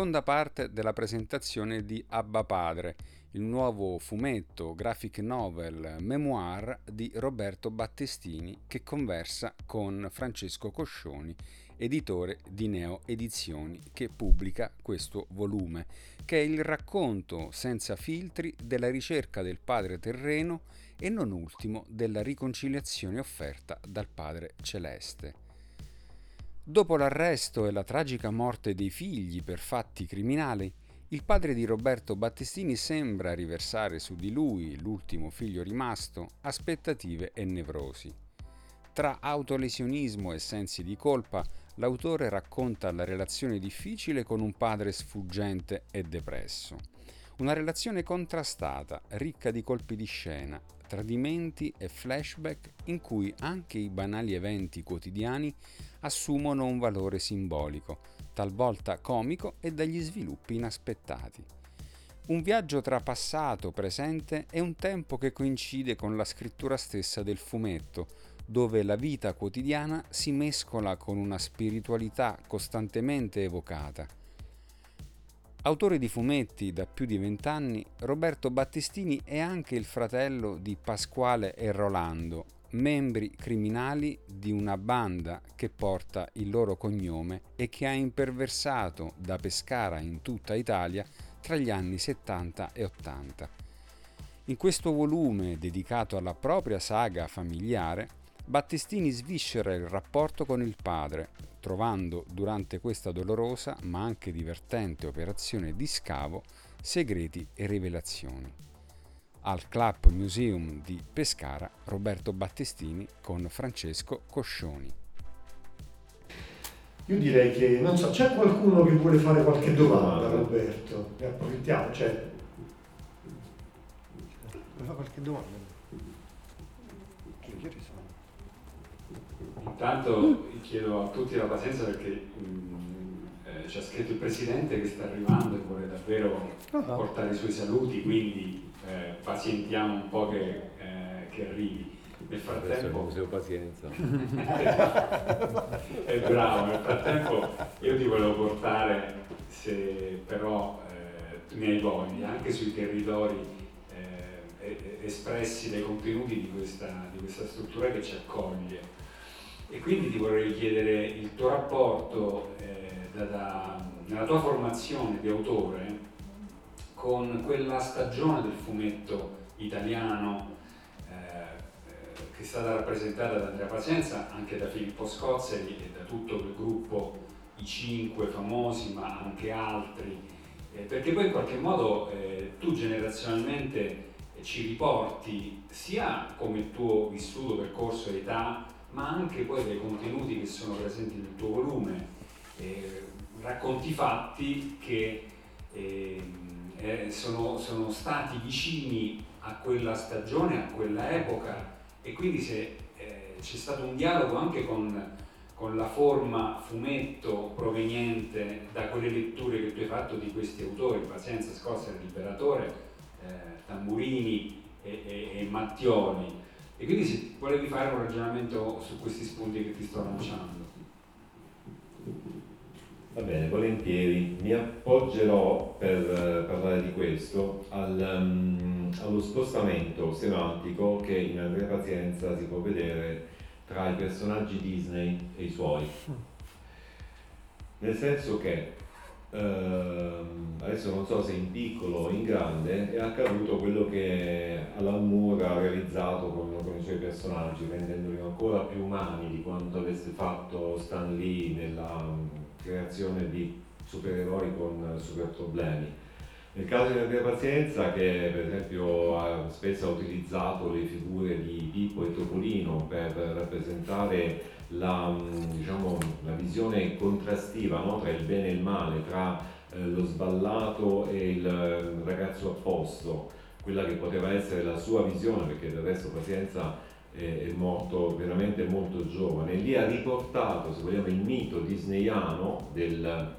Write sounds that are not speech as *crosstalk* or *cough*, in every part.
Seconda parte della presentazione di Abba Padre, il nuovo fumetto, graphic novel, memoir di Roberto Battestini che conversa con Francesco Coscioni, editore di Neo Edizioni, che pubblica questo volume, che è il racconto senza filtri della ricerca del padre terreno e non ultimo della riconciliazione offerta dal Padre Celeste. Dopo l'arresto e la tragica morte dei figli per fatti criminali, il padre di Roberto Battestini sembra riversare su di lui, l'ultimo figlio rimasto, aspettative e nevrosi. Tra autolesionismo e sensi di colpa, l'autore racconta la relazione difficile con un padre sfuggente e depresso. Una relazione contrastata, ricca di colpi di scena, tradimenti e flashback in cui anche i banali eventi quotidiani assumono un valore simbolico, talvolta comico e dagli sviluppi inaspettati. Un viaggio tra passato, presente e un tempo che coincide con la scrittura stessa del fumetto, dove la vita quotidiana si mescola con una spiritualità costantemente evocata. Autore di fumetti da più di vent'anni, Roberto Battistini è anche il fratello di Pasquale e Rolando, membri criminali di una banda che porta il loro cognome e che ha imperversato da Pescara in tutta Italia tra gli anni 70 e 80. In questo volume dedicato alla propria saga familiare, Battistini sviscera il rapporto con il padre, trovando durante questa dolorosa ma anche divertente operazione di scavo segreti e rivelazioni al Club Museum di Pescara Roberto Battistini con Francesco Coscioni. Io direi che, non so, c'è qualcuno che vuole fare qualche domanda a Roberto? Ne approfittiamo, c'è. Vuole fare qualche domanda? Intanto chiedo a tutti la pazienza perché mh, mm, eh, c'è scritto il Presidente che sta arrivando e vuole davvero uh-huh. portare i suoi saluti, quindi eh, pazientiamo un po' che, eh, che arrivi. Nel frattempo... Museo pazienza. *laughs* è bravo, nel frattempo io ti volevo portare, se però eh, tu ne hai voglia, anche sui territori eh, espressi dai contenuti di questa, di questa struttura che ci accoglie. E quindi ti vorrei chiedere il tuo rapporto eh, da, da, nella tua formazione di autore con quella stagione del fumetto italiano eh, che è stata rappresentata da Andrea Pazienza, anche da Filippo Scozzeri e da tutto il gruppo I Cinque famosi, ma anche altri, eh, perché poi in qualche modo eh, tu generazionalmente ci riporti sia come tuo vissuto percorso e età, ma anche poi dei contenuti che sono presenti nel tuo volume, eh, racconti fatti che eh, eh, sono, sono, stati vicini a quella stagione, a quella epoca e quindi se, eh, c'è stato un dialogo anche con, con, la forma fumetto proveniente da quelle letture che tu hai fatto di questi autori, Pazienza, Scossa, Liberatore, eh, Tamburini e, e, e Mattioli. E quindi se volevi fare un ragionamento su questi spunti che ti sto lanciando. Va bene, volentieri. Mi appoggerò per uh, parlare di questo al, um, allo spostamento semantico che in Andrea Pazienza si può vedere tra i personaggi Disney e i suoi. Nel senso che uh, adesso non so se in piccolo o in grande è accaduto quello che Alan Moore ha realizzato con, con i suoi personaggi, rendendoli ancora più umani di quanto avesse fatto Stan Lee nella creazione di supereroi con super problemi. Nel caso di Andrea Pazienza, che per esempio ha spesso ha utilizzato le figure di Pippo e Topolino per rappresentare la, diciamo, la visione contrastiva no? tra il bene e il male, tra eh, lo sballato e il eh, ragazzo a posto, quella che poteva essere la sua visione, perché del resto Pazienza è morto veramente molto giovane, lì ha riportato, se vogliamo, il mito disneyano del,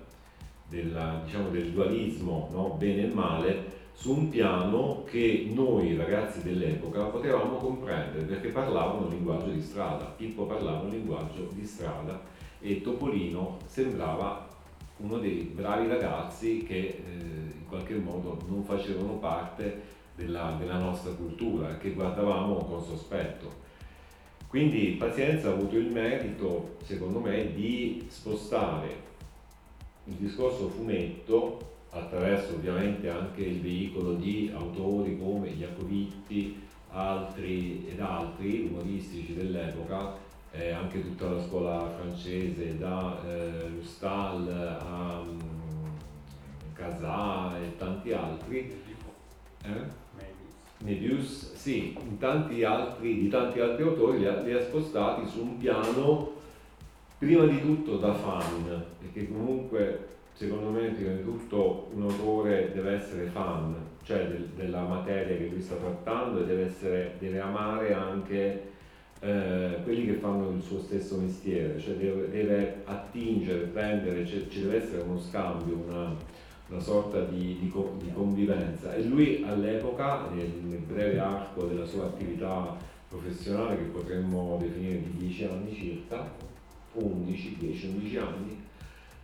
del, diciamo, del dualismo no? bene e male su un piano che noi ragazzi dell'epoca potevamo comprendere perché parlavano un linguaggio di strada, Pippo parlava un linguaggio di strada e Topolino sembrava uno dei bravi ragazzi che eh, in qualche modo non facevano parte della, della nostra cultura, che guardavamo con sospetto. Quindi Pazienza ha avuto il merito, secondo me, di spostare il discorso fumetto attraverso ovviamente anche il veicolo di autori come Iacovitti, altri ed altri umoristici dell'epoca, eh, anche tutta la scuola francese, da eh, Lustal a um, Casà e tanti altri. Eh? Medius, sì, tanti altri, di tanti altri autori li ha, li ha spostati su un piano prima di tutto da fan, perché comunque secondo me prima di tutto un autore deve essere fan, cioè del, della materia che lui sta trattando e deve, essere, deve amare anche eh, quelli che fanno il suo stesso mestiere, cioè deve, deve attingere, prendere, cioè, ci deve essere uno scambio, una, una sorta di, di, di, convivenza. E lui all'epoca, nel, nel, breve arco della sua attività professionale, che potremmo definire di 10 anni circa, 11, 10-11 anni,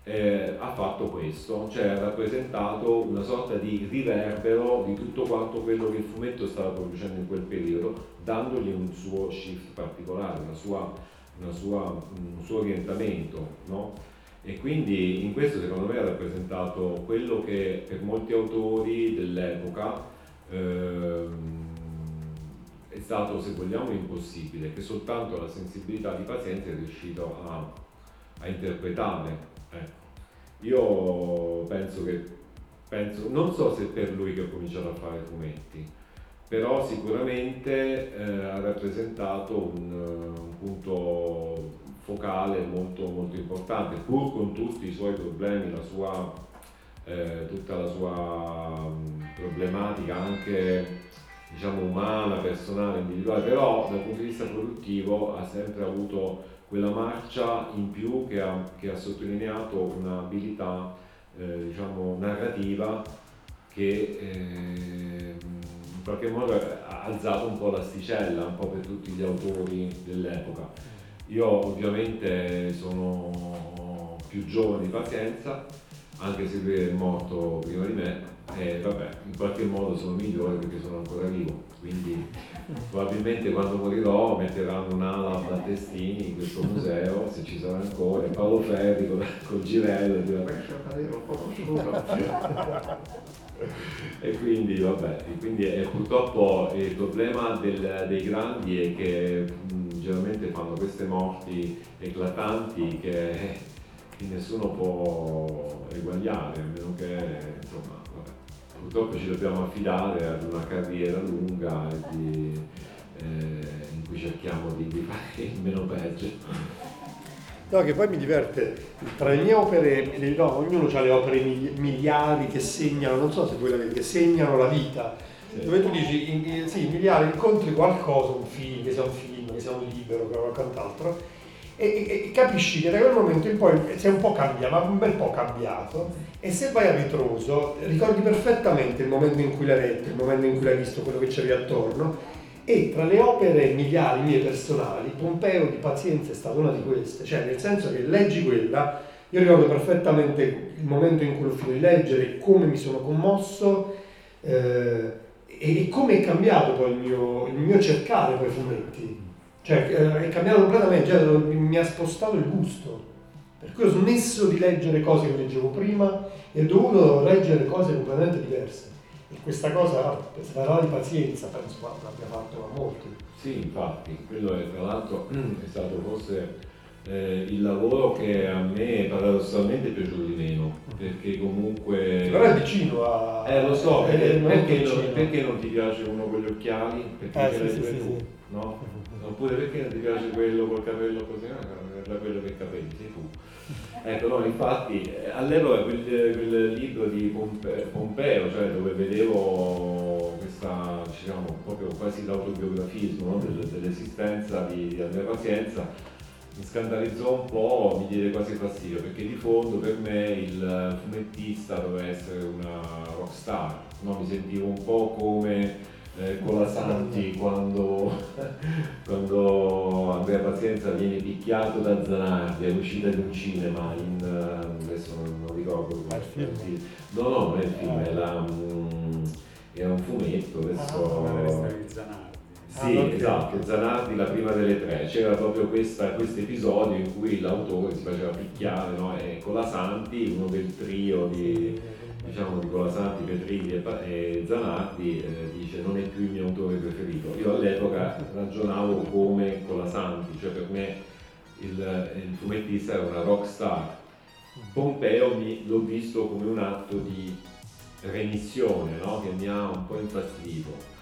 eh, ha fatto questo, cioè ha rappresentato una sorta di riverbero di tutto quanto quello che il fumetto stava producendo in quel periodo, dandogli un suo shift particolare, una sua, una sua, un suo orientamento. No? E quindi in questo secondo me ha rappresentato quello che per molti autori dell'epoca ehm, è stato, se vogliamo, impossibile, che soltanto la sensibilità di paziente è riuscito a, a interpretare Ecco. Io penso che, penso, non so se è per lui che ho cominciato a fare fumetti, però sicuramente eh, ha rappresentato un, un, punto focale molto, molto importante, pur con tutti i suoi problemi, la sua, eh, tutta la sua problematica anche diciamo umana, personale, individuale, però dal punto di vista produttivo ha sempre avuto quella marcia in più che ha, che ha sottolineato un'abilità eh, diciamo, narrativa che eh, in qualche modo ha alzato un po' l'asticella un po' per tutti gli autori dell'epoca. Io ovviamente sono più giovane di pazienza, anche se lui è morto prima di me, qualche modo sono migliore perché sono ancora vivo, quindi probabilmente quando morirò metteranno un'ala a Battestini in questo museo, se ci sarà ancora, e Paolo Ferri con, col girello dirà *laughs* e quindi vabbè, quindi è, purtroppo il problema del, dei grandi è che mh, generalmente fanno queste morti eclatanti che, che nessuno può eguagliare, a meno che insomma purtroppo ci dobbiamo affidare ad una carriera lunga di, eh, in cui cerchiamo di, di fare il meno peggio. No, che poi mi diverte, tra le mie opere, no, ognuno ha le opere miliari che segnano, non so se voi la vedete, che segnano la vita, sì. dove tu dici, in, in, sì, miliari, incontri qualcosa, un film, che sia un film, che sia un libro, che quant'altro, e, e, capisci che da quel momento in poi sei un po' cambiato, ma un bel po' cambiato, e se vai a ritroso ricordi perfettamente il momento in cui l'hai letto, il momento in cui l'hai visto, quello che c'avevi attorno, e tra le opere miliari mie personali, Pompeo di Pazienza è stata una di queste, cioè nel senso che leggi quella, io ricordo perfettamente il momento in cui l'ho finito di leggere, come mi sono commosso eh, e come è cambiato poi il mio, il mio cercare poi fumetti. Cioè eh, è cambiato completamente, cioè, mi ha spostato il gusto. Per cui ho smesso di leggere cose che leggevo prima e ho dovuto leggere cose completamente diverse. E questa cosa, se parla di pazienza, penso l'abbia fatto a molti. Sì, infatti, quello è tra l'altro *clears throat* è stato forse eh, il lavoro che a me paradossalmente è piaciuto di meno, perché comunque... Però è vicino a... Eh, lo so, perché, perché, non, perché non ti piace uno con gli occhiali? Perché eh, sì, sì, sì, sì. no? Oppure perché non ti piace quello col capello così? No, quello che capelli, sei tu. Ecco, no, infatti eh, all'epoca quel, quel libro di Pompe, Pompeo, cioè dove vedevo questa, diciamo, proprio quasi l'autobiografismo no? dell'esistenza di, di Andrea Pazienza, mi scandalizzò un po', mi diede quasi fastidio, perché di fondo per me il fumettista doveva essere una rockstar, no? mi sentivo un po' come eh, con la Santi quando, *laughs* quando Andrea pazienza viene picchiato da Zanardi all'uscita di un cinema in eh, adesso non, non ricordo come il film. no no non è il film è, la, mm, è un fumetto adesso Ah, sì, Ah, ok. esatto, Zanardi la prima delle tre, c'era proprio questo episodio in cui l'autore si faceva picchiare no? e Colasanti, uno del trio di, diciamo, di Colasanti, Petrilli e, e Zanardi, eh, dice non è più il mio autore preferito. Io all'epoca ragionavo come Colasanti, cioè per me il, il fumettista era una rock star. Pompeo mi- l'ho visto come un atto di remissione no? che mi ha un po' infastidito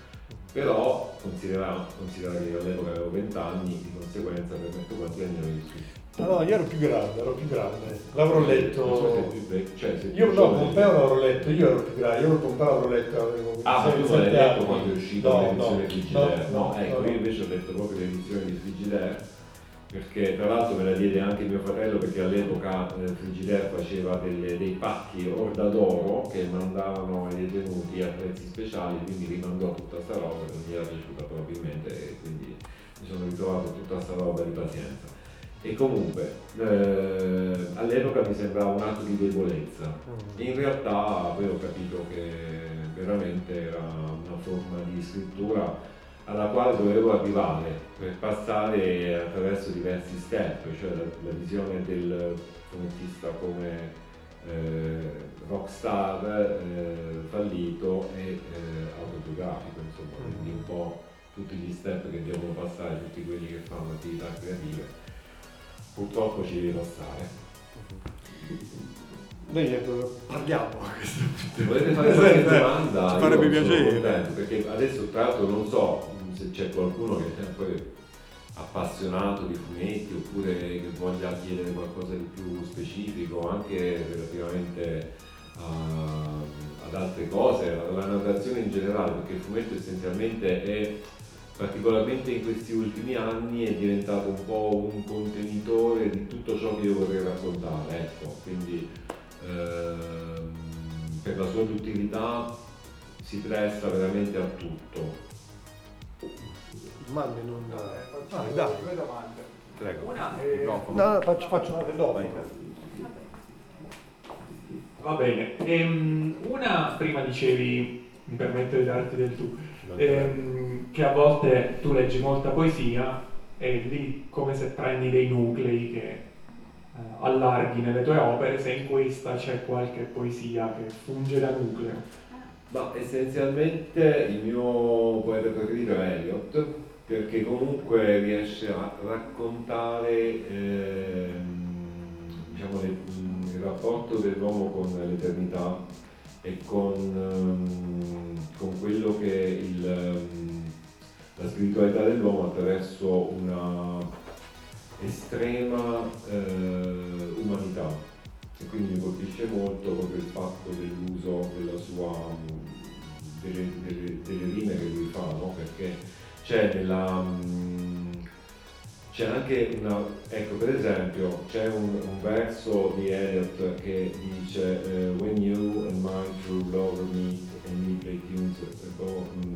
però considera, considera che io all'epoca avevo 20 anni, di conseguenza per me quanti anni avevi tu? No, no, io ero più grande, ero più grande. L'avrò letto. cioè Io no. Pompeo l'avrò letto, io ero più grande, io Pompeo l'avrò letto, avevo Ah, ma tu non l'hai letto quando è uscita No, l'edizione no, Frigidaire? No, no, ecco, no. io invece ho letto proprio l'edizione di Frigidaire, perché tra l'altro me la diede anche mio fratello, perché all'epoca eh, Frigidaire faceva delle- dei pacchi orda d'oro che mandavano ai detenuti a prezzi speciali, quindi rimandò tutta sta roba che non gli era piaciuta probabilmente e quindi mi sono ritrovato tutta sta roba di pazienza. E comunque eh, all'epoca mi sembrava un atto di debolezza. Mm. In realtà ho capito che veramente era una forma di scrittura alla quale dovevo arrivare per passare attraverso diversi step, cioè la, la visione del fumettista come eh, rockstar eh, fallito e eh, autobiografico, insomma, quindi un po' tutti gli step che devono passare tutti quelli che fanno attività creative. Purtroppo ci devi passare. Noi eh, parliamo questo. Se volete fare qualche *laughs* domanda, ci farebbe piacere. contento, perché adesso tra l'altro non so se c'è qualcuno che è poi appassionato di fumetti oppure che voglia chiedere qualcosa di più specifico anche relativamente a- ad altre cose, alla narrazione in generale, perché il fumetto essenzialmente è particolarmente in questi ultimi anni è diventato un po' un contenitore di tutto ciò che io vorrei raccontare, ecco, quindi ehm, per la sua utilità si presta veramente a tutto. Domande non. Faccio Ah, dai. due domande. Prego. Una è... No, no, faccio, faccio una dopo. Va bene. Ehm, una, prima dicevi, mi permetto di darti del tu, ehm, che a volte tu leggi molta poesia e lì come se prendi dei nuclei che eh, allarghi nelle tue opere, se in questa c'è qualche poesia che funge da nucleo. Ma essenzialmente il mio poeta preferito è Eliot, perché comunque riesce a raccontare ehm, diciamo, le- il rapporto dell'uomo con l'eternità e con, ehm, con quello che è il, ehm, la spiritualità dell'uomo attraverso una estrema eh, umanità e quindi mi colpisce molto proprio il fatto dell'uso della sua, delle, delle- delle rime che lui fa, no? perché c'è nella... mh, c'è anche una, ecco per esempio, c'è un, un verso di Eliot che dice eh, When you and my true love meet and we play tunes mm,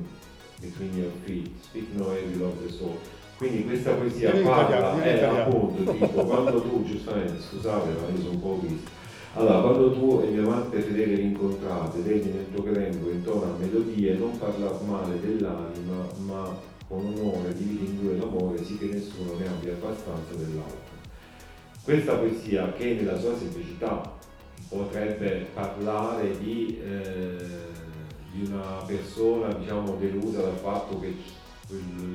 between your feet, speak no evil of the soul. Quindi questa poesia in parla, in è italiano. appunto tipo quando tu, giustamente, scusate ma io sono un po' triste, allora, quando tu e mia amante fedele vi incontrate, vedi nel tuo grembo intona melodie, non parlar male dell'anima, ma con onore dividi in due l'amore, sì che nessuno ne abbia abbastanza dell'altro. Questa poesia, che nella sua semplicità potrebbe parlare di, eh, di una persona, diciamo, delusa dal fatto che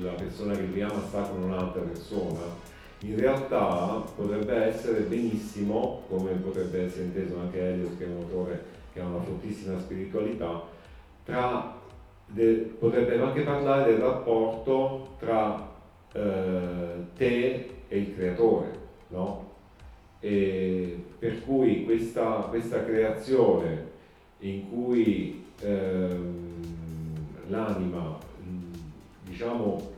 la persona che lui ama sta con un'altra persona, in realtà potrebbe essere benissimo, come potrebbe essere inteso anche Eliot, che è un autore che ha una fortissima spiritualità, tra de- potrebbe anche parlare del rapporto tra eh, te e il creatore, no? E per cui questa, questa creazione in cui ehm, l'anima diciamo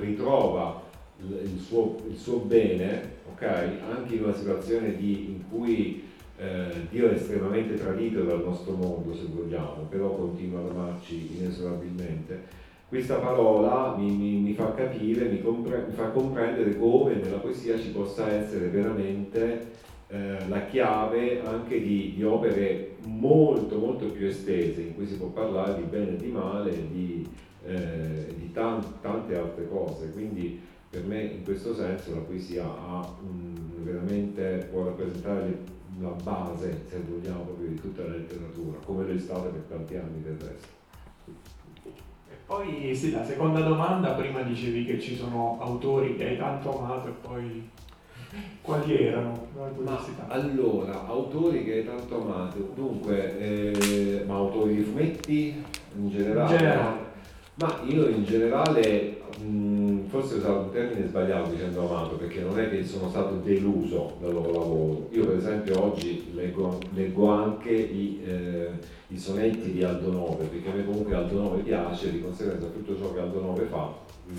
ritrova il suo, il suo bene, ok? Anche in una situazione di- in cui eh, Dio è estremamente tradito dal nostro mondo, se vogliamo, però continua ad amarci inesorabilmente. questa parola mi, mi, mi fa capire, mi, compre, mi, fa comprendere come nella poesia ci possa essere veramente eh, la chiave anche di, di, opere molto molto più estese in cui si può parlare di bene e di male, di, eh, di tan, tante altre cose. Quindi per me in questo senso la poesia ha, um, veramente può rappresentare la base, se vogliamo, proprio di tutta la letteratura, come lo è stata per tanti anni del resto. E poi sì, la seconda domanda, prima dicevi che ci sono autori che hai tanto amato e poi quali erano? Ma, allora, autori che hai tanto amato, dunque, eh, ma autori di fumetti in generale? In generale. Ma io in generale mh, forse ho usato un termine sbagliato dicendo amato perché non è che sono stato deluso dal loro lavoro. Io per esempio oggi leggo, leggo anche i, eh, i, sonetti di Aldo Nove perché a me comunque Aldo Nove piace, di conseguenza tutto ciò che Aldo Nove fa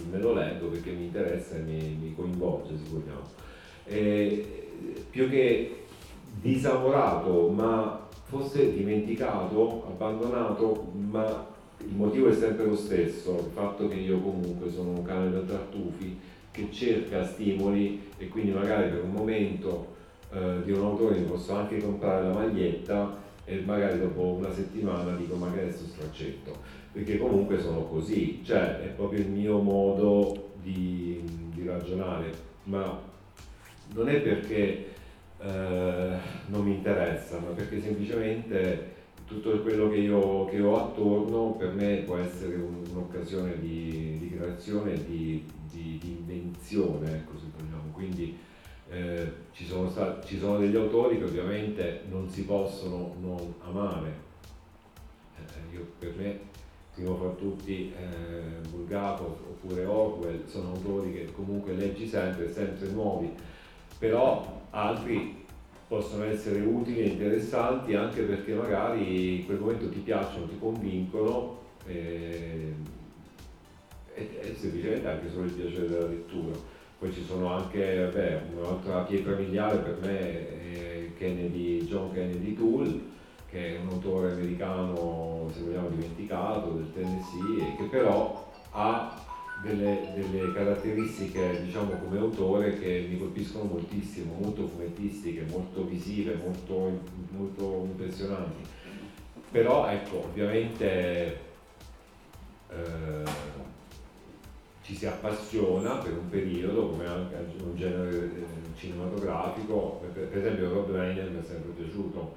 me lo leggo perché mi interessa e mi, mi coinvolge se vogliamo. E, più che disamorato ma forse dimenticato, abbandonato, ma il motivo è sempre lo stesso, il fatto che io comunque sono un cane da tartufi che cerca stimoli e quindi magari per un momento eh, di un autore mi posso anche comprare la maglietta e magari dopo una settimana dico magari adesso straccetto, perché comunque sono così, cioè è proprio il mio modo di, di ragionare, ma non è perché eh, non mi interessa, ma perché semplicemente tutto quello che io che ho attorno per me può essere un'occasione di, di creazione di, di, di, invenzione, ecco se vogliamo. Quindi eh, ci, sono stati, ci, sono degli autori che ovviamente non si possono non amare. Eh, io, per me, primo fra tutti, eh, Bulgaco oppure Orwell sono autori che comunque leggi sempre, sempre nuovi, però altri possono essere utili e interessanti anche perché magari in quel momento ti piacciono, ti convincono e, e, e semplicemente anche solo il piacere della lettura. Poi ci sono anche, vabbè, un'altra pietra miliare per me è Kennedy, John Kennedy Toole, che è un autore americano, se vogliamo, dimenticato, del Tennessee, e che però ha delle, delle, caratteristiche diciamo come autore che mi colpiscono moltissimo, molto fumettistiche, molto visive, molto, molto impressionanti. Però ecco, ovviamente eh, ci si appassiona per un periodo come anche un genere eh, cinematografico, per, esempio Rob Reiner mi è sempre piaciuto,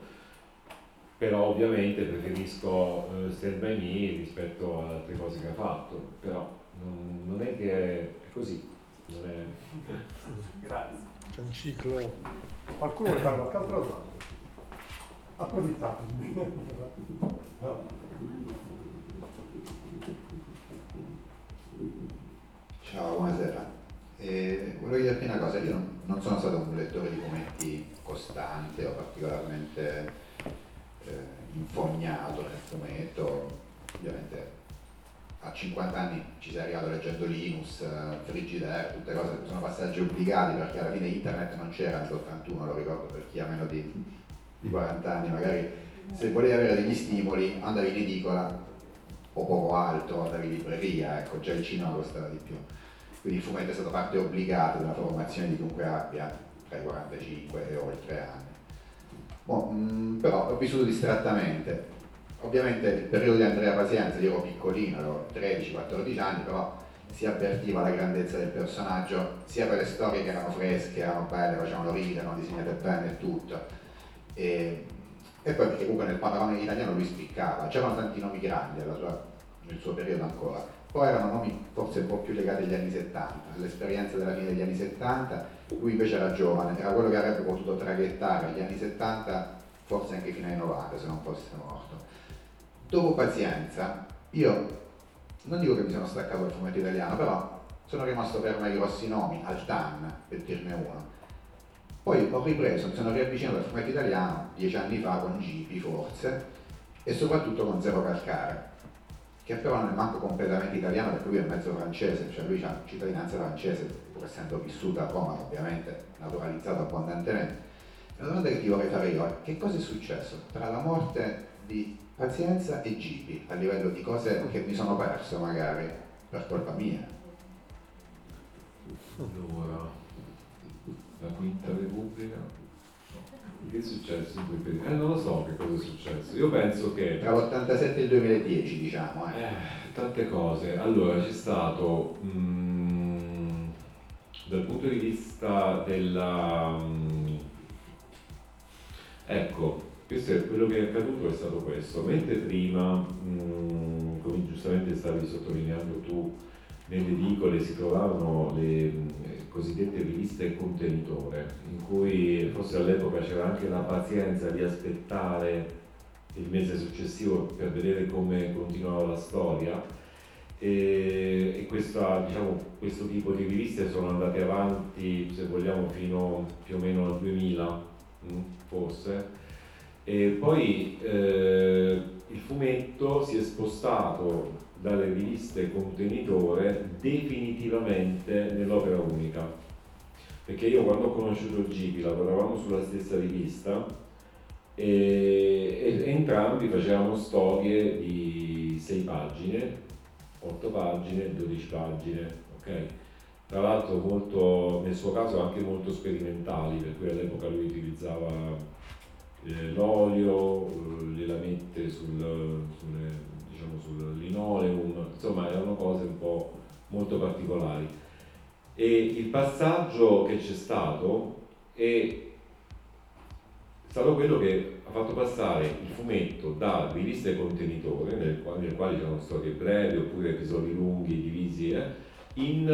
però ovviamente preferisco uh, Stand By Me rispetto ad altre cose che ha fatto, però non, non è che è così. Non è... Grazie. C'è un ciclo. Qualcuno vuole fare qualche altra domanda? Approfittate. No. Ciao, buonasera. Eh, volevo chiederti una cosa, io non, non, sono stato un lettore di fumetti costante o particolarmente eh, infognato nel fumetto, ovviamente a 50 anni ci sei arrivato leggendo Linus, eh, Frigidaire, tutte cose che sono passaggi obbligati perché alla fine internet non c'era nell'81, lo ricordo per chi ha meno di, di 40 anni, magari se volevi avere degli stimoli andavi in edicola o poco altro, andavi in libreria, ecco, già il cinema costava di più. Quindi il fumetto è stato parte obbligata della formazione di chiunque abbia tra i 45 e oltre anni. Bon, mm, però ho vissuto distrattamente, Ovviamente il periodo di Andrea Pazienza, io ero piccolino, ero 13-14 anni, però si avvertiva la grandezza del personaggio, sia per le storie che erano fresche, erano belle, facevano ridere, erano disegnate bene e tutto. E, e, poi perché comunque nel panorama italiano lui spiccava, c'erano tanti nomi grandi sua, nel suo periodo ancora, poi erano nomi forse un po' più legati agli anni 70, all'esperienza della fine degli anni 70, lui invece era giovane, era quello che avrebbe potuto traghettare agli anni 70, forse anche fino ai 90 se non fosse morto dopo pazienza, io non dico che mi sono staccato dal fumetto italiano, però sono rimasto fermo ai grossi nomi, al TAN, per dirne uno. Poi ho ripreso, mi sono riavvicinato al fumetto italiano dieci anni fa con Gipi forse, e soprattutto con Zero Calcare, che però non è manco completamente italiano perché lui è mezzo francese, cioè lui ha cittadinanza francese, pur essendo vissuta a Roma, ovviamente naturalizzato abbondantemente. La domanda che ti vorrei fare io è che cosa è successo tra la morte di pazienza e gibi a livello di cose che mi sono perso magari per colpa mia. Allora, la quinta repubblica. Che è successo in quel periodo? Eh, non lo so che cosa è successo. Io penso che. Tra l'87 e il 2010, diciamo. Eh. Eh, tante cose. Allora, c'è stato. mm, dal punto di vista della. mm, ecco, questo è quello che è accaduto è stato questo. Mentre prima, mm, come giustamente stavi sottolineando tu, nelle edicole si trovavano le mm, cosiddette riviste contenitore, in cui forse all'epoca c'era anche la pazienza di aspettare il mese successivo per vedere come continuava la storia e, e questa, diciamo, questo tipo di riviste sono andate avanti, se vogliamo, fino più o meno al 2000, mm, forse. E poi eh, il fumetto si è spostato dalle riviste contenitore definitivamente nell'opera unica. Perché io quando ho conosciuto Gibi lavoravamo sulla stessa rivista e, e entrambi facevamo storie di 6 pagine, 8 pagine, 12 pagine, ok? Tra l'altro molto, nel suo caso anche molto sperimentali, per cui all'epoca lui utilizzava eh, l'olio, eh, le lamette sul, sulle, diciamo, sul linoleum, insomma erano cose un po' molto particolari. E il passaggio che c'è stato è stato quello che ha fatto passare il fumetto da riviste contenitore, nel quale, nel quale c'erano storie brevi oppure episodi lunghi divisi, eh, in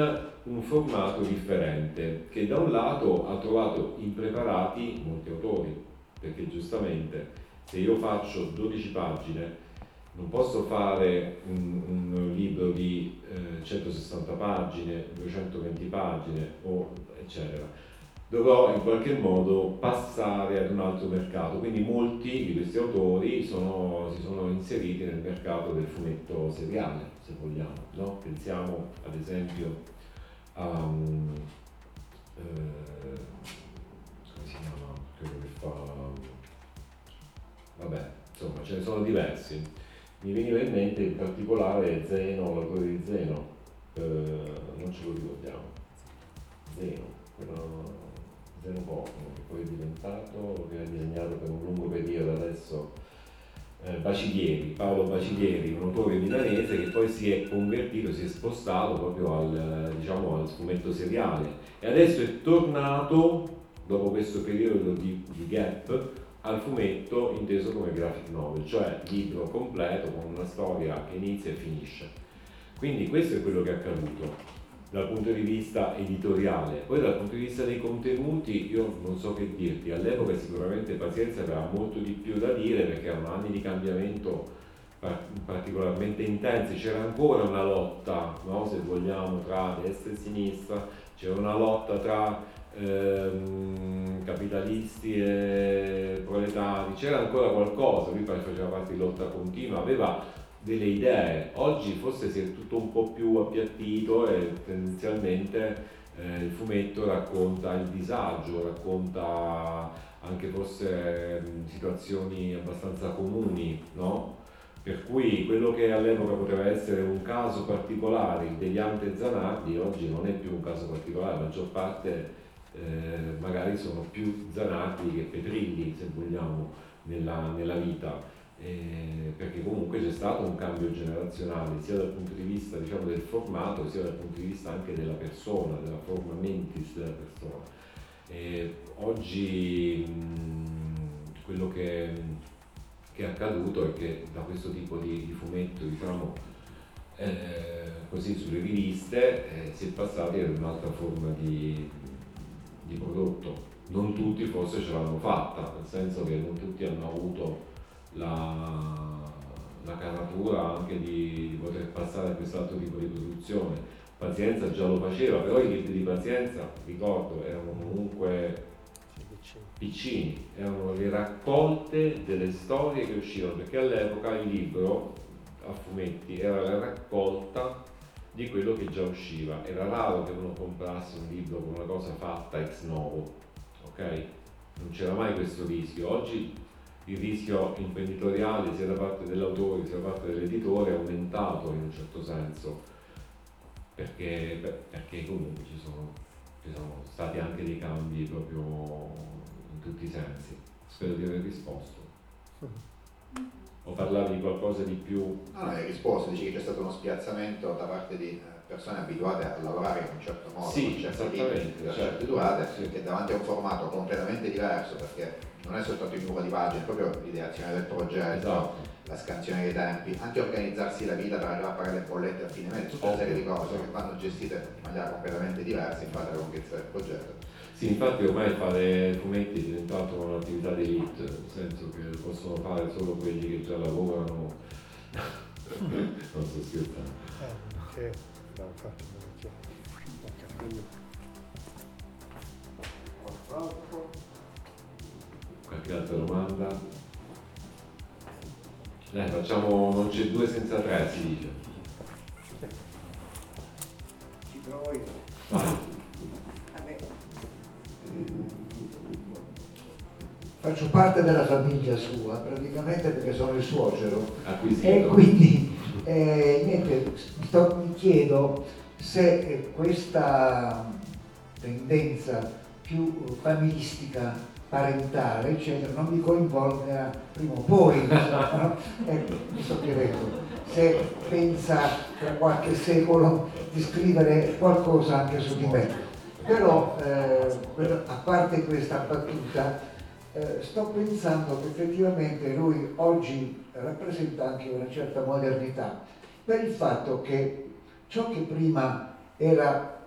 un formato differente, che da un lato ha trovato impreparati molti autori, perché giustamente se io faccio 12 pagine non posso fare un, un libro di eh, 160 pagine, 220 pagine o eccetera. Dovrò in qualche modo passare ad un altro mercato, quindi molti di questi autori sono, si sono inseriti nel mercato del fumetto seriale, se vogliamo. No? Pensiamo ad esempio a um, eh, come si chiama quello che fa vabbè insomma ce ne sono diversi. Mi veniva in mente in particolare Zeno l'autore di Zeno. Eh, non ce lo ricordiamo. Zeno quello Zeno Cosmo che poi è diventato che ha disegnato per un lungo periodo adesso eh, Baciglieri, Paolo Baciglieri, un autore milanese che poi si è convertito, si è spostato proprio al, diciamo, al fumetto seriale. E adesso è tornato, dopo questo periodo di, di gap, al fumetto inteso come graphic novel, cioè libro completo con una storia che inizia e finisce. Quindi questo è quello che è accaduto dal punto di vista editoriale. Poi dal punto di vista dei contenuti io non so che dirti, all'epoca sicuramente Pazienza aveva molto di più da dire perché erano anni di cambiamento particolarmente intensi, c'era ancora una lotta, no? se vogliamo, tra destra e sinistra, c'era una lotta tra ehm, capitalisti e proletari, c'era ancora qualcosa, lui faceva parte di lotta continua, aveva delle idee. Oggi forse si è tutto un po' più appiattito e tendenzialmente eh, il fumetto racconta il disagio, racconta anche forse mh, situazioni abbastanza comuni, no? Per cui quello che all'epoca poteva essere un caso particolare, il deviante Zanardi, oggi non è più un caso particolare, la maggior parte eh, magari sono più Zanardi che Petrilli, se vogliamo, nella, nella vita eh, perché comunque c'è stato un cambio generazionale sia dal punto di vista diciamo, del formato sia dal punto di vista anche della persona, della forma mentis della persona. Eh, oggi mh, quello che, che, è accaduto è che da questo tipo di, di fumetto diciamo, eh, così sulle riviste eh, si è passati ad un'altra forma di, di prodotto. Non tutti forse ce l'hanno fatta, nel senso che non tutti hanno avuto la, la caratura anche di, di poter passare a quest'altro tipo di produzione. Pazienza già lo faceva, però i libri di pazienza, ricordo, erano comunque piccini, erano le raccolte delle storie che uscivano, perché all'epoca il libro a fumetti era la raccolta di quello che già usciva. Era raro che uno comprasse un libro con una cosa fatta ex novo, ok? Non c'era mai questo rischio. Oggi il rischio imprenditoriale sia da parte dell'autore sia da parte dell'editore è aumentato in un certo senso. perché, perché comunque ci sono, ci sono stati anche dei cambi proprio in tutti i sensi. Spero di aver risposto. O parlavi di qualcosa di più? No, no, hai risposto, dici che c'è stato uno spiazzamento da parte di eh, persone abituate a lavorare in un certo modo, sì, con certi limiti, certo. certe durate, sì. che davanti a un formato completamente diverso, perché non è soltanto il numero di pagine, è proprio l'ideazione del progetto, Esatto. la scansione dei tempi, anche organizzarsi la vita per arrivare a pagare le bollette a fine mese, tutta una serie di cose che vanno gestite in maniera completamente diversa in base alla lunghezza del progetto. Sì, infatti ormai fare fumetti è diventato un'attività d'elite, nel senso che lo possono fare solo quelli che già lavorano. non sto scherzando. Eh, ok. No, infatti, non Qualche altra domanda? Dai, facciamo, non c'è due senza tre, si dice. Parte della famiglia sua, praticamente perché sono il suocero. Acquisito. E quindi eh, niente, sto- mi chiedo se eh, questa tendenza più familistica, parentale, eccetera, non mi coinvolga prima o poi, *laughs* no? Ecco, mi sto chiedendo se pensa tra qualche secolo di scrivere qualcosa anche su di me. Però, eh, a parte questa battuta, eh, sto pensando che effettivamente lui oggi rappresenta anche una certa modernità per il fatto che ciò che prima era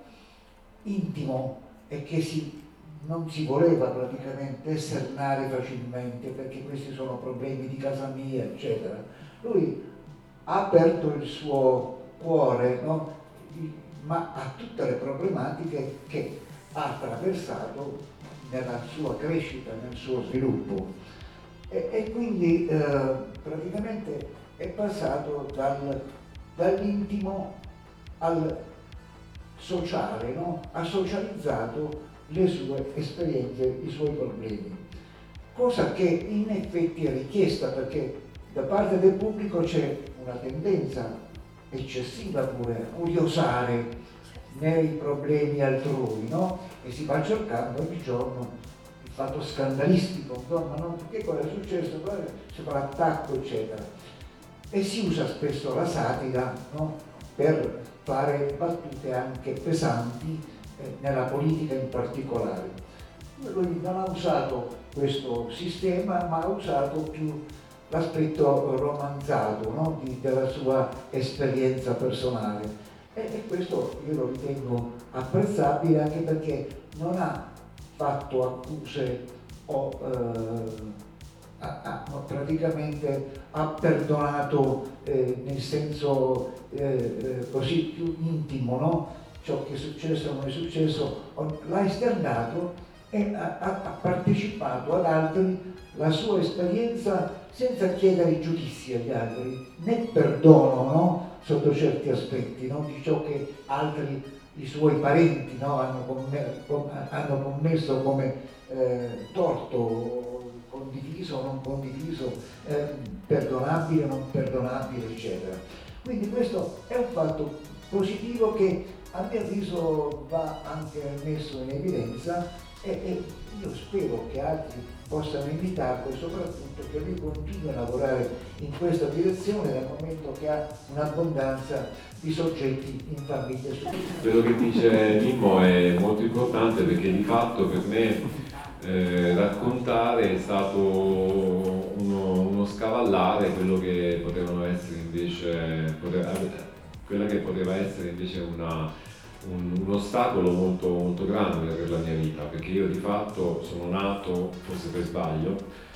intimo e che si- non si voleva praticamente esternare facilmente perché questi sono problemi di casa mia, eccetera, lui ha aperto il suo cuore no? ma a tutte le problematiche che ha attraversato nella sua crescita, nel suo sviluppo. E, e quindi eh, praticamente è passato dal- dall'intimo al sociale, no? ha socializzato le sue esperienze, i suoi problemi. Cosa che in effetti è richiesta perché da parte del pubblico c'è una tendenza eccessiva pure a curiosare nei problemi altrui, no? E si va cercando ogni giorno il fatto scandalistico, insomma, no? Che cosa è successo? Fa l'attacco, eccetera. E si usa spesso la satira, no? Per fare battute anche pesanti eh, nella politica in particolare. Lui non ha usato questo sistema, ma ha usato più l'aspetto romanzato no? di- della sua esperienza personale. E, questo io lo ritengo apprezzabile anche perché non ha fatto accuse o eh, ha- ha- praticamente ha perdonato eh, nel senso eh, eh, così più intimo no? ciò che è successo o non è successo, l'ha esternato e ha- ha partecipato ad altri la sua esperienza senza chiedere giudizi agli altri, né perdono no? Sotto certi aspetti no? di ciò che altri, i suoi parenti no? hanno, comme- com- hanno commesso come eh, torto, condiviso o non condiviso, eh, perdonabile o non perdonabile, eccetera. Quindi questo è un fatto positivo che a mio avviso va anche messo in evidenza e, e io spero che altri possano imitarlo e soprattutto che lui continui a lavorare in questa direzione dal momento che ha un'abbondanza di soggetti in famiglia. Quello che dice Mimmo è molto importante perché di fatto per me eh, raccontare è stato uno, uno scavallare quello che potevano essere invece poteva- quella che poteva essere invece una, un, un ostacolo molto, molto grande per la mia vita perché io di fatto sono nato forse per sbaglio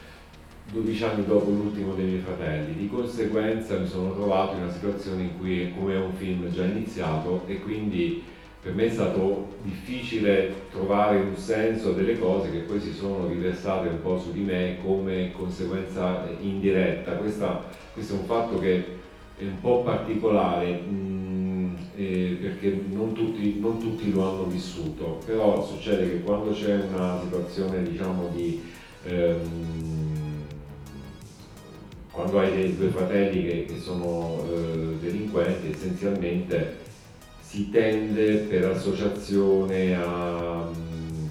12 anni dopo l'ultimo dei miei fratelli, di conseguenza mi sono trovato in una situazione in cui come è un film già iniziato e quindi per me è stato difficile trovare un senso delle cose che poi si sono riversate un po' su di me come conseguenza indiretta. Questa- questo è un fatto che è un po' particolare eh, perché non tutti, non tutti lo hanno vissuto, però succede che quando c'è una situazione diciamo di ehm, quando hai dei due fratelli che, che sono eh, delinquenti essenzialmente si tende per associazione a, mm,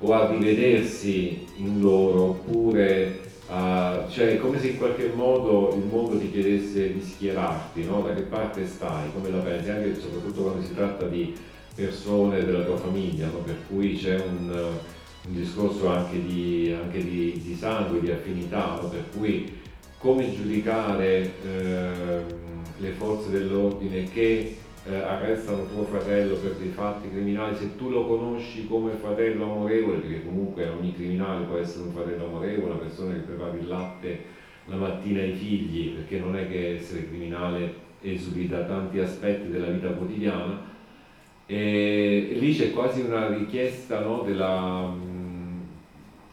o a rivedersi in loro oppure a, cioè è come se in qualche modo il mondo ti chiedesse di schierarti, no? da che parte stai, come la pensi, anche soprattutto quando si tratta di persone della tua famiglia, no? per cui c'è un, un discorso anche di, anche di, di sangue, di affinità, no? per cui come giudicare eh, le forze dell'ordine che eh, arrestano tuo fratello per dei fatti criminali, se tu lo conosci come fratello amorevole, perché comunque ogni criminale può essere un fratello amorevole, una persona che prepara il latte la mattina ai figli, perché non è che essere criminale esuli da tanti aspetti della vita quotidiana, e lì c'è quasi una richiesta no, della... Mm,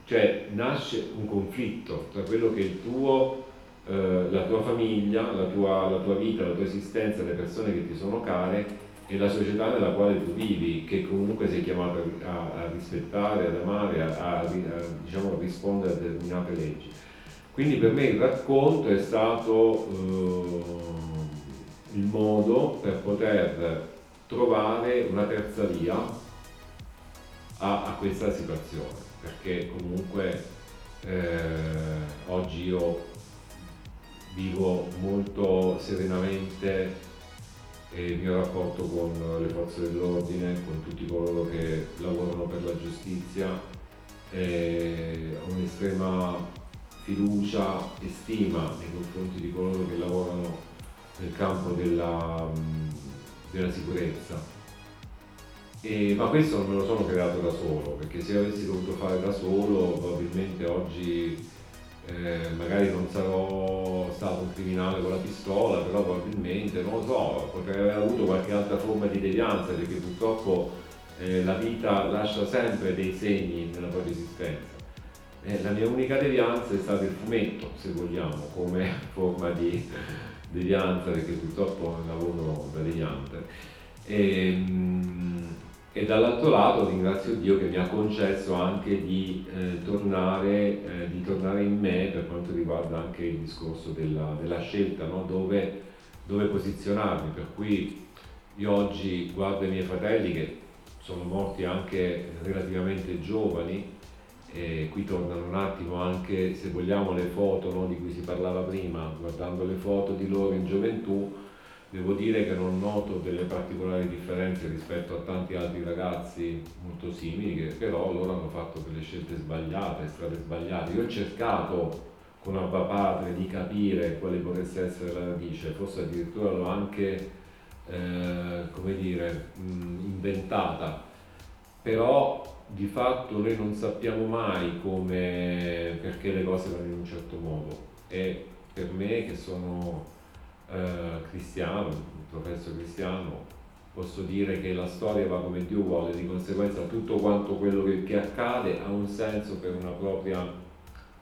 cioè nasce un conflitto tra quello che è il tuo, eh, la tua famiglia, la tua, la tua vita, la tua esistenza, le persone che ti sono care e la società nella quale tu vivi, che comunque sei chiamato a, a rispettare, ad amare, a, a, a diciamo, rispondere a determinate leggi. Quindi per me il racconto è stato eh, il modo per poter trovare una terza via a, questa situazione, perché comunque eh, oggi io vivo molto serenamente il mio rapporto con le forze dell'ordine, con tutti coloro che lavorano per la giustizia, ho un'estrema fiducia e stima nei confronti di coloro che lavorano nel campo della della sicurezza. E, ma questo non me lo sono creato da solo, perché se avessi dovuto fare da solo probabilmente oggi eh, magari non sarò stato un criminale con la pistola, però probabilmente, non lo so, potrei aver avuto qualche altra forma di devianza, perché purtroppo eh, la vita lascia sempre dei segni nella propria esistenza. Eh, la mia unica devianza è stato il fumetto, se vogliamo, come *laughs* forma di, devianza perché purtroppo lavoro da deviante. E, ehm, e dall'altro lato ringrazio Dio che mi ha concesso anche di, eh, tornare, eh, di tornare, in me per quanto riguarda anche il discorso della, della scelta, no? dove, dove posizionarmi. Per cui io oggi guardo i miei fratelli che sono morti anche relativamente giovani, e qui tornano un attimo anche, se vogliamo, le foto no, di cui si parlava prima, guardando le foto di loro in gioventù, devo dire che non noto delle particolari differenze rispetto a tanti altri ragazzi molto simili, che però loro hanno fatto delle scelte sbagliate, strade sbagliate. Io ho cercato con Abba Padre di capire quale potesse essere la radice, forse addirittura l'ho anche, eh, come dire, inventata, però di fatto noi non sappiamo mai come, perché le cose vanno in un certo modo e per me che sono eh, cristiano, professo cristiano, posso dire che la storia va come Dio vuole, di conseguenza tutto quanto quello che, che accade ha un senso per una propria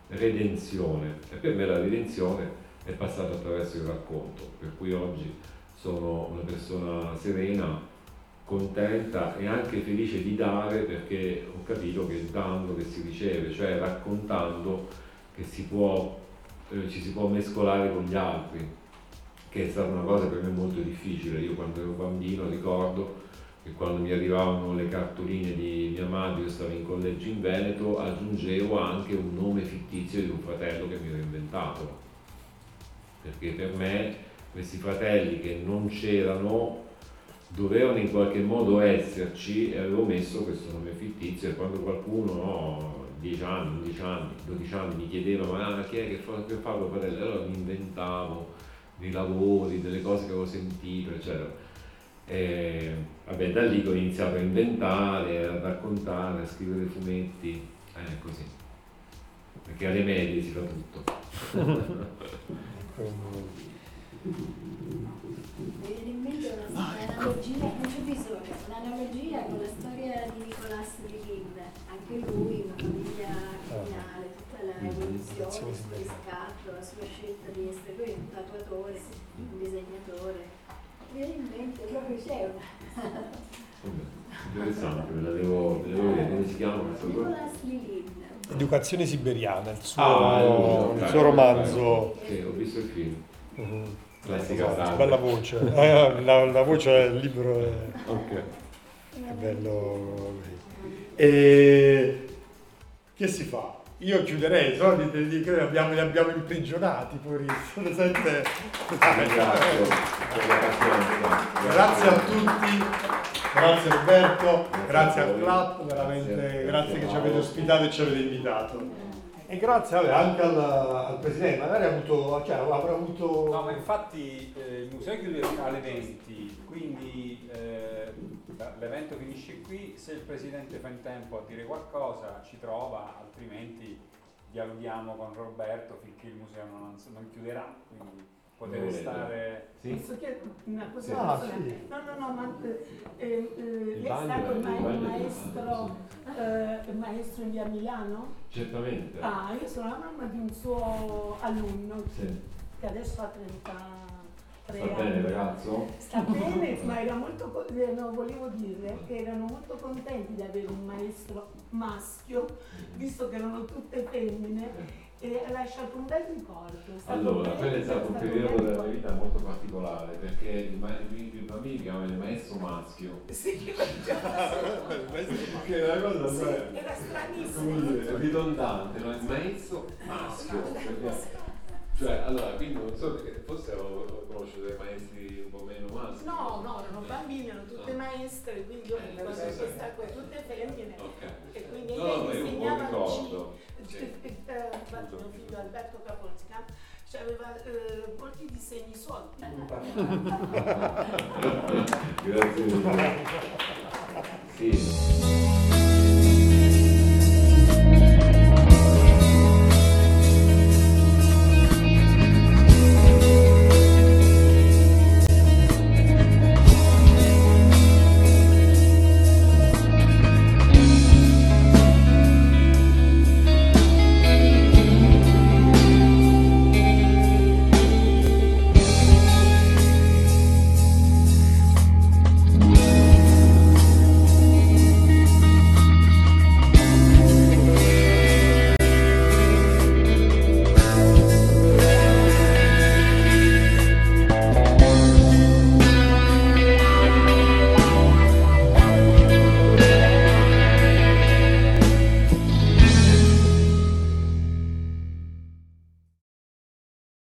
redenzione. E per me la redenzione è passata attraverso il racconto, per cui oggi sono una persona serena contenta e anche felice di dare perché ho capito che dando che si riceve, cioè raccontando che si può, eh, ci si può mescolare con gli altri, che è stata una cosa per me molto difficile. Io quando ero bambino ricordo che quando mi arrivavano le cartoline di mia madre, io stavo in collegio in Veneto, aggiungevo anche un nome fittizio di un fratello che mi ero inventato. Perché per me questi fratelli che non c'erano dovevano in qualche modo esserci e avevo messo questo nome fittizio e quando qualcuno, no, 10 anni, 11 anni, 12 anni mi chiedeva ma chi è che fa, che fa tuo fratello? Allora mi inventavo dei lavori, delle cose che avevo sentito, eccetera. E, vabbè, da lì ho iniziato a inventare, a raccontare, a scrivere fumetti, eh, così. Perché alle medie si fa tutto. un'analogia, non c'è bisogno, un'analogia con la storia di Nicolas Lilin, anche lui una famiglia criminale, tutta l'evoluzione, il suo riscatto, la sua scelta di essere lui un tatuatore, un disegnatore. Mi viene in mente proprio c'è una. Interessante, me la devo, vedere, come si chiama questo Nicolas Lilin. Educazione siberiana, il suo, ah, il suo romanzo. Sì, ho visto il film. Uh-huh. Classica. Bella voce, eh, la, la voce del libro è, Ok. è bello. E che si fa? Io chiuderei, so, di, di, di- abbiamo, li abbiamo imprigionati la pazienza. Grazie a tutti, grazie Roberto, grazie al club, veramente Grazie, grazie, che ci avete ospitato e ci avete invitato. E grazie vabbè, anche al, al Presidente, magari avuto, cioè, avrà avuto... No, ma infatti eh, il museo chiude alle 20, quindi eh, l'evento finisce qui, se il Presidente fa in tempo a dire qualcosa ci trova, altrimenti dialoghiamo con Roberto finché il museo non, non chiuderà, quindi potete Volete. stare... Sì? Posso chiedere una cosa? Sì. Ah, personale? sì. No, no, no, ma eh, eh, lei è stato il ma- il maestro, eh, maestro in via Milano? Certamente. Ah, io sono la mamma di un suo alunno Sì. che adesso ha 33 Sta anni. bene ragazzo? Sta bene, ma era molto, eh, no, volevo dire che erano molto contenti di avere un maestro maschio, visto che erano tutte femmine, e ha lasciato un bel ricordo. Allora, quello è stato un periodo della mia ricordo. vita molto particolare perché il, ma- i, i bambini chiamavano il maestro maschio. Sì, *laughs* *laughs* Che è una cosa sì, era stranissimo. dire, ridondante, no? Il maestro maschio. Perché, cioè, allora, quindi non so perché forse ho conosciuto dei maestri un po' meno maschi. No, no, erano bambini, erano tutte Ah. maestre, quindi io Eh, che sì. questa qua, tutte eh, infatti mio figlio Alberto Capolsca aveva eh, molti disegni suoi. Grazie mille. Sì.